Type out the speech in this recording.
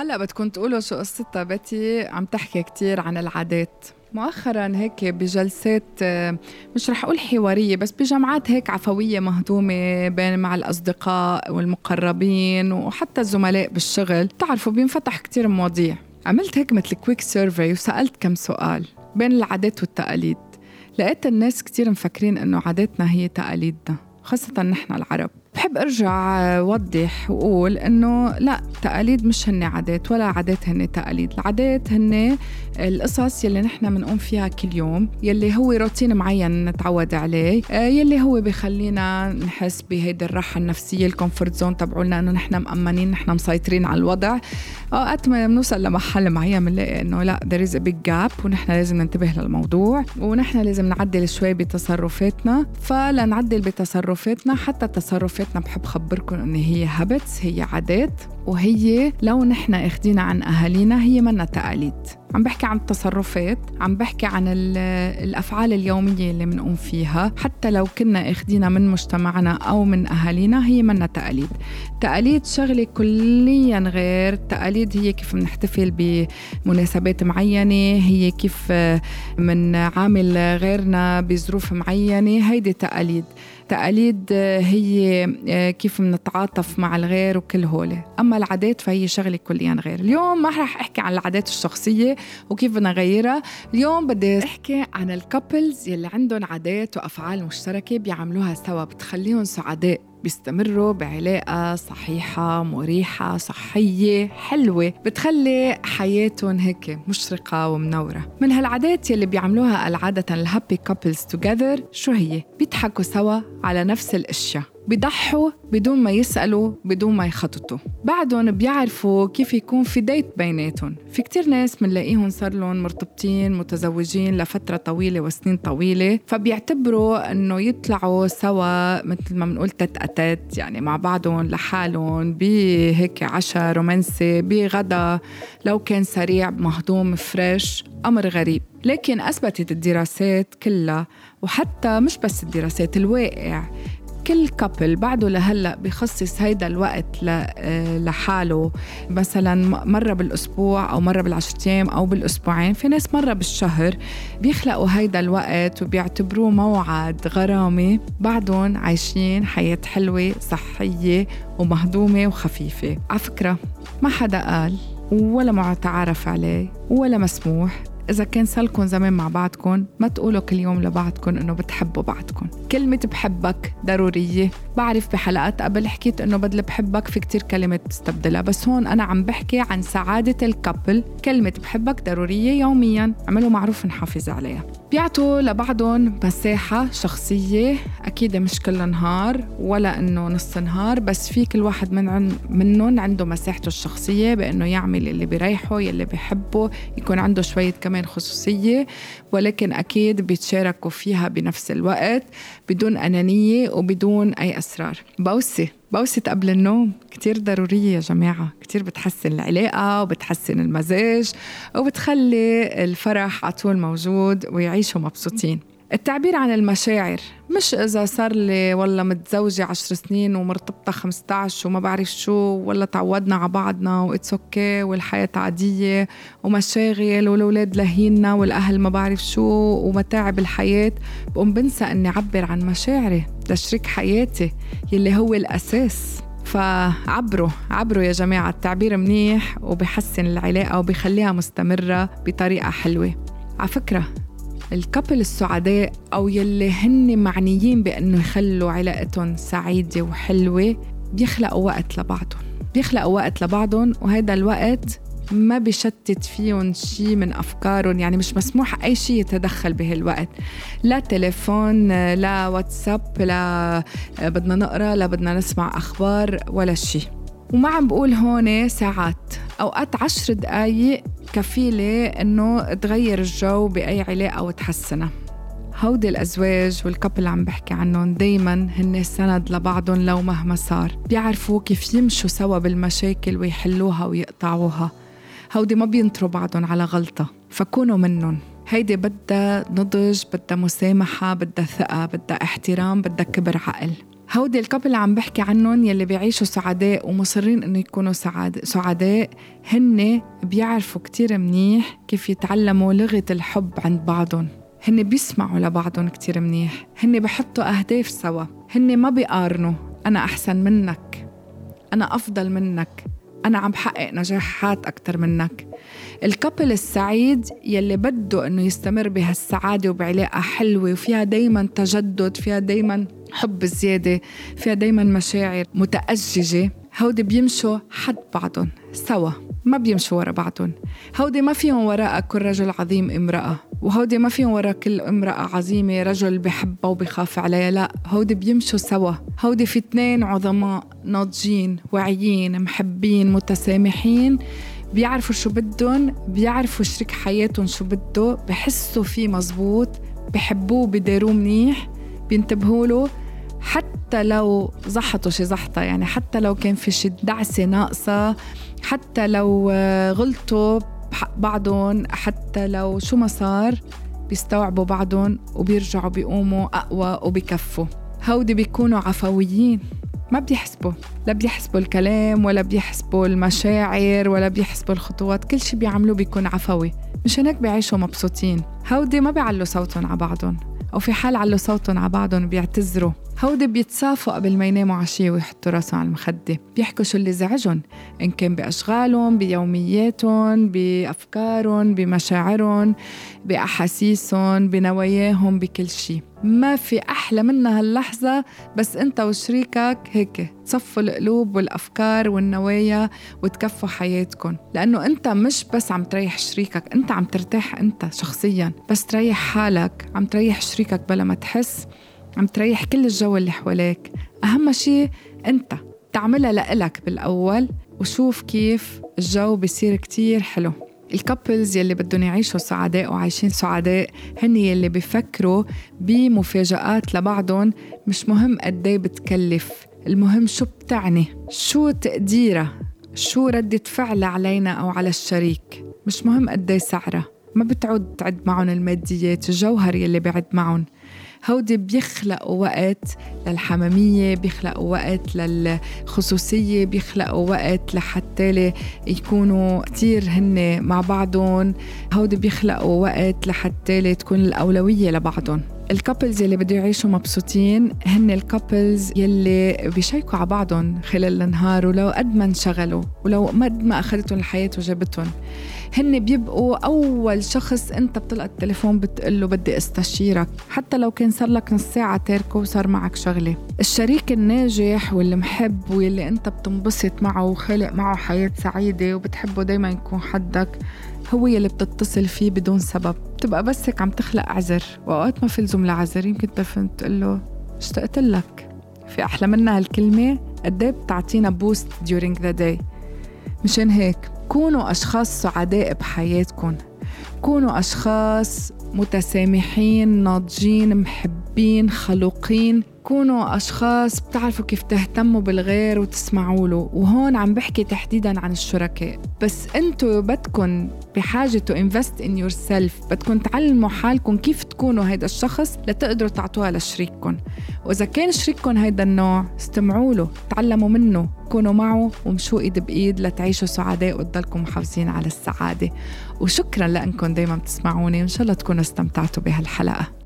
هلا بدكم تقولوا شو قصتها بتي عم تحكي كتير عن العادات. مؤخرا هيك بجلسات مش رح أقول حوارية بس بجمعات هيك عفوية مهضومة بين مع الأصدقاء والمقربين وحتى الزملاء بالشغل. بتعرفوا بينفتح كتير مواضيع. عملت هيك مثل quick survey وسألت كم سؤال بين العادات والتقاليد. لقيت الناس كتير مفكرين إنه عاداتنا هي تقاليدنا خاصة نحن العرب. بحب أرجع اوضح وأقول إنه لا تقاليد مش هن عادات ولا عادات هن تقاليد. العادات هن القصص يلي نحن بنقوم فيها كل يوم يلي هو روتين معين نتعود عليه آه، يلي هو بخلينا نحس بهيدي الراحة النفسية ال comfort zone تبعولنا إنه نحن مأمنين نحن مسيطرين على الوضع. أوقات ما بنوصل لمحل معين بنلاقي إنه لا is a big gap ونحن لازم ننتبه للموضوع ونحن لازم نعدل شوي بتصرفاتنا. فلنعدل بتصرفاتنا حتى تصرفاتنا بحب خبركم انه هي habits هي عادات وهي لو نحن إخدينا عن أهالينا هي منا تقاليد. عم بحكي عن التصرفات عم بحكي عن الأفعال اليومية اللي بنقوم فيها. حتى لو كنا إخدينا من مجتمعنا أو من أهالينا هي منا تقاليد. تقاليد شغلة كليا غير. تقاليد هي كيف بنحتفل بمناسبات معينة هي كيف منعامل غيرنا بظروف معينة. هيدي تقاليد. التقاليد هي كيف بنتعاطف مع الغير وكل هول أما العادات فهي شغلة كليا غير. اليوم ما رح أحكي عن العادات الشخصية. وكيف بدنا نغيرها؟ اليوم بدي أحكي عن ال couples يلي عندهم عادات وأفعال مشتركة بيعملوها سوا. بتخليهم سعداء بيستمروا بعلاقة صحيحة مريحة صحية حلوة. بتخلي حياتهم هيك مشرقة ومنورة. من هالعادات يلي بيعملوها العادة ال happy couples together شو هي؟ بيضحكوا سوا على نفس الأشياء. بيضحوا بدون ما يسألوا بدون ما يخططوا. بعدهم بيعرفوا كيف يكون في ديت بيناتهم. في كتير ناس منلاقيهم صار لهم مرتبطين متزوجين لفترة طويلة وسنين طويلة. فبيعتبروا إنه يطلعوا سوا مثل ما بنقول تت أتت يعني مع بعضهم لحالهم بهيك عشاء رومانسي بغدا لو كان سريع مهضوم فريش أمر غريب. لكن أثبتت الدراسات كلها وحتى مش بس الدراسات الواقع. كل كابل بعده لهلا بخصص هيدا الوقت آه، لحاله. مثلا مرة بالأسبوع أو مرة بالعشر أيام أو بالأسبوعين في ناس مرة بالشهر بيخلقوا هيدا الوقت وبيعتبروه موعد غرامي بعدهم عايشين حياة حلوة صحية ومهضومة وخفيفة. على فكرة ما حدا قال ولا معتعرف عليه ولا مسموح. إذا كان صالكم زمان مع بعضكم ما تقولوا كل يوم لبعضكم إنه بتحبوا بعضكم. كلمة بحبك ضرورية. بعرف بحلقات قبل حكيت إنه بدل بحبك في كتير كلمات تستبدلها بس هون أنا عم بحكي عن سعادة الكابل كلمة بحبك ضرورية يوميا عملوا معروف نحافظ عليها. بيعطوا لبعضهم مساحة شخصية أكيد مش كل نهار ولا إنه نص نهار بس في كل واحد من منهم عنده مساحته الشخصية بإنه يعمل اللي بيريحه يلي بيحبه يكون عنده شوية كمان خصوصية ولكن أكيد بيتشاركوا فيها بنفس الوقت بدون أنانية وبدون أي أسرار بوصي بوسة قبل النوم كتير ضرورية يا جماعة. كتير بتحسن العلاقة وبتحسن المزاج وبتخلي الفرح على طول موجود ويعيشوا مبسوطين. التعبير عن المشاعر مش إذا صار لي والله متزوجة عشر سنين ومرتبطة 15 وما بعرف شو ولا تعودنا على بعضنا و it's okay والحياة عادية ومشاغل والأولاد لهينا والأهل ما بعرف شو ومتاعب الحياة بقوم بنسى إني أعبر عن مشاعري. لشريك حياتي يلي هو الأساس. فعبروا عبروا يا جماعة. التعبير منيح وبحسن العلاقة وبخليها مستمرة بطريقة حلوة. على فكرة ال couple السعداء أو يلي هن معنيين بأنه يخلوا علاقتهم سعيدة وحلوة بيخلقوا وقت لبعضهم. بيخلقوا وقت لبعضهم وهذا الوقت ما بشتت فيهم شيء من أفكارهم يعني مش مسموح أي شيء يتدخل بهالوقت. لا تليفون لا واتساب لا بدنا نقرأ لا بدنا نسمع أخبار ولا شيء وما عم بقول هون ساعات أوقات عشر دقايق كفيلة إنه تغير الجو بأي علاقة وتحسنها هودي الأزواج والكابل اللي عم بحكي عنهم دايما هن سند لبعضهم لو مهما صار. بيعرفوا كيف يمشوا سوا بالمشاكل ويحلوها ويقطعوها. هودي ما بينطروا بعضهم على غلطة فكونوا منهم. هيدي بدها نضج بدها مسامحة بدها ثقة بدها احترام بدها كبر عقل. هودي الكابل اللي عم بحكي عنهم يلي بيعيشوا سعداء ومصرين إنه يكونوا سعاد سعداء هن بيعرفوا كتير منيح كيف يتعلموا لغة الحب عند بعضهم. هن بيسمعوا لبعضهم كتير منيح. هن بحطوا أهداف سوا. هن ما بيقارنوا. أنا أحسن منك. أنا أفضل منك. أنا عم بحقق نجاحات أكتر منك. الكابل السعيد يلي بده إنه يستمر بهالسعادة وبعلاقة حلوة وفيها دايما تجدد فيها دايما حب زيادة فيها دايما مشاعر متأججة هودي بيمشوا حد بعضهم سوا ما بيمشوا ورا بعضهم. هودي ما فيهم وراء كل رجل عظيم امرأة. وهودي ما فيهم ورا كل امرأة عظيمة رجل بحبها وبخاف عليها لا هودي بيمشوا سوا. هودي في اثنين عظماء ناضجين واعيين محبين متسامحين بيعرفوا شو بدهم بيعرفوا شريك حياتهم شو بده بحسوا فيه مزبوط بحبوه بداروه منيح بينتبهوا له. حتى لو زحطوا شي زحطة يعني حتى لو كان في شي دعسة ناقصة حتى لو غلطوا بحق بعضهم حتى لو شو ما صار بيستوعبوا بعضهم وبيرجعوا بيقوموا أقوى وبكفوا هودي بيكونوا عفويين ما بيحسبوا. لا بيحسبوا الكلام ولا بيحسبوا المشاعر ولا بيحسبوا الخطوات. كل شي بيعملوه بيكون عفوي مشان هيك بيعيشوا مبسوطين. هودي ما بيعلوا صوتهم على بعضهم. أو في حال علوا صوتهم على بعضهم بيعتذروا. هودي بيتصافوا قبل ما يناموا عشية ويحطوا راسهم على المخدة. بيحكوا شو اللي زعجهم. إن كان بأشغالهم بيومياتهم بأفكارهم بمشاعرهم بأحاسيسهم بنواياهم بكل شيء. ما في أحلى منها هاللحظة بس أنت وشريكك هيك تصفوا القلوب والأفكار والنوايا وتكفوا حياتكم لأنه أنت مش بس عم تريح شريكك أنت عم ترتاح أنت شخصيا. بس تريح حالك عم تريح شريكك بلا ما تحس عم تريح كل الجو اللي حواليك. أهم شيء أنت تعملها لإلك بالأول وشوف كيف الجو بصير كتير حلو. الكابلز يلي بدهم يعيشوا سعداء وعايشين سعداء هن يلي بفكروا بمفاجآت لبعضهم مش مهم قد إيه بتكلف المهم شو بتعني شو تقديرها شو ردة فعلها علينا أو على الشريك مش مهم قد إيه سعرها ما بتعود تعد معهم الماديات الجوهر يلي بعد معهم. هودي بيخلقوا وقت للحمامية بيخلقوا وقت للخصوصية بيخلقوا وقت لحتى يكونوا كتير هن مع بعضهم. هودي بيخلقوا وقت لحتى تكون الأولوية لبعضهم. ال couples يلي بده يعيشوا مبسوطين هن ال couples يلي بيشيكوا على بعضهم خلال النهار ولو قد ما انشغلوا ولو قد ما أخذتهم الحياة وجابتهم. هن بيبقوا أول شخص أنت بتلقى التليفون بتقول له بدي أستشيرك حتى لو كان صار لك نص ساعة تاركه وصار معك شغلة. الشريك الناجح والمحب واللي أنت بتنبسط معه وخالق معه حياة سعيدة وبتحبه دايما يكون حدك. هو يلي بتتصل فيه بدون سبب. بتبقى بس هيك عم تخلق عذر. وأوقات ما في لزوم لعذر يمكن تفهم تقول له اشتقت لك. في أحلى منها هالكلمة قد إيه بتعطينا بوست during the day. مشان هيك كونوا أشخاص سعداء بحياتكم كونوا أشخاص متسامحين ناضجين محبين خلوقين. كونوا أشخاص بتعرفوا كيف تهتموا بالغير وتسمعوا له. وهون عم بحكي تحديدا عن الشركاء بس انتو بدكم بحاجة to invest in yourself بدكم تعلموا حالكم كيف تكونوا هيدا الشخص لتقدروا تعطوها لشريككم وإذا كان شريككم هيدا النوع استمعوا له تعلموا منه كونوا معه ومشوا إيد بإيد لتعيشوا سعداء وتضلكم محافظين على السعادة. وشكرا لأنكم دايما بتسمعوني. وإن شاء الله تكونوا استمتعتوا بهالحلقة.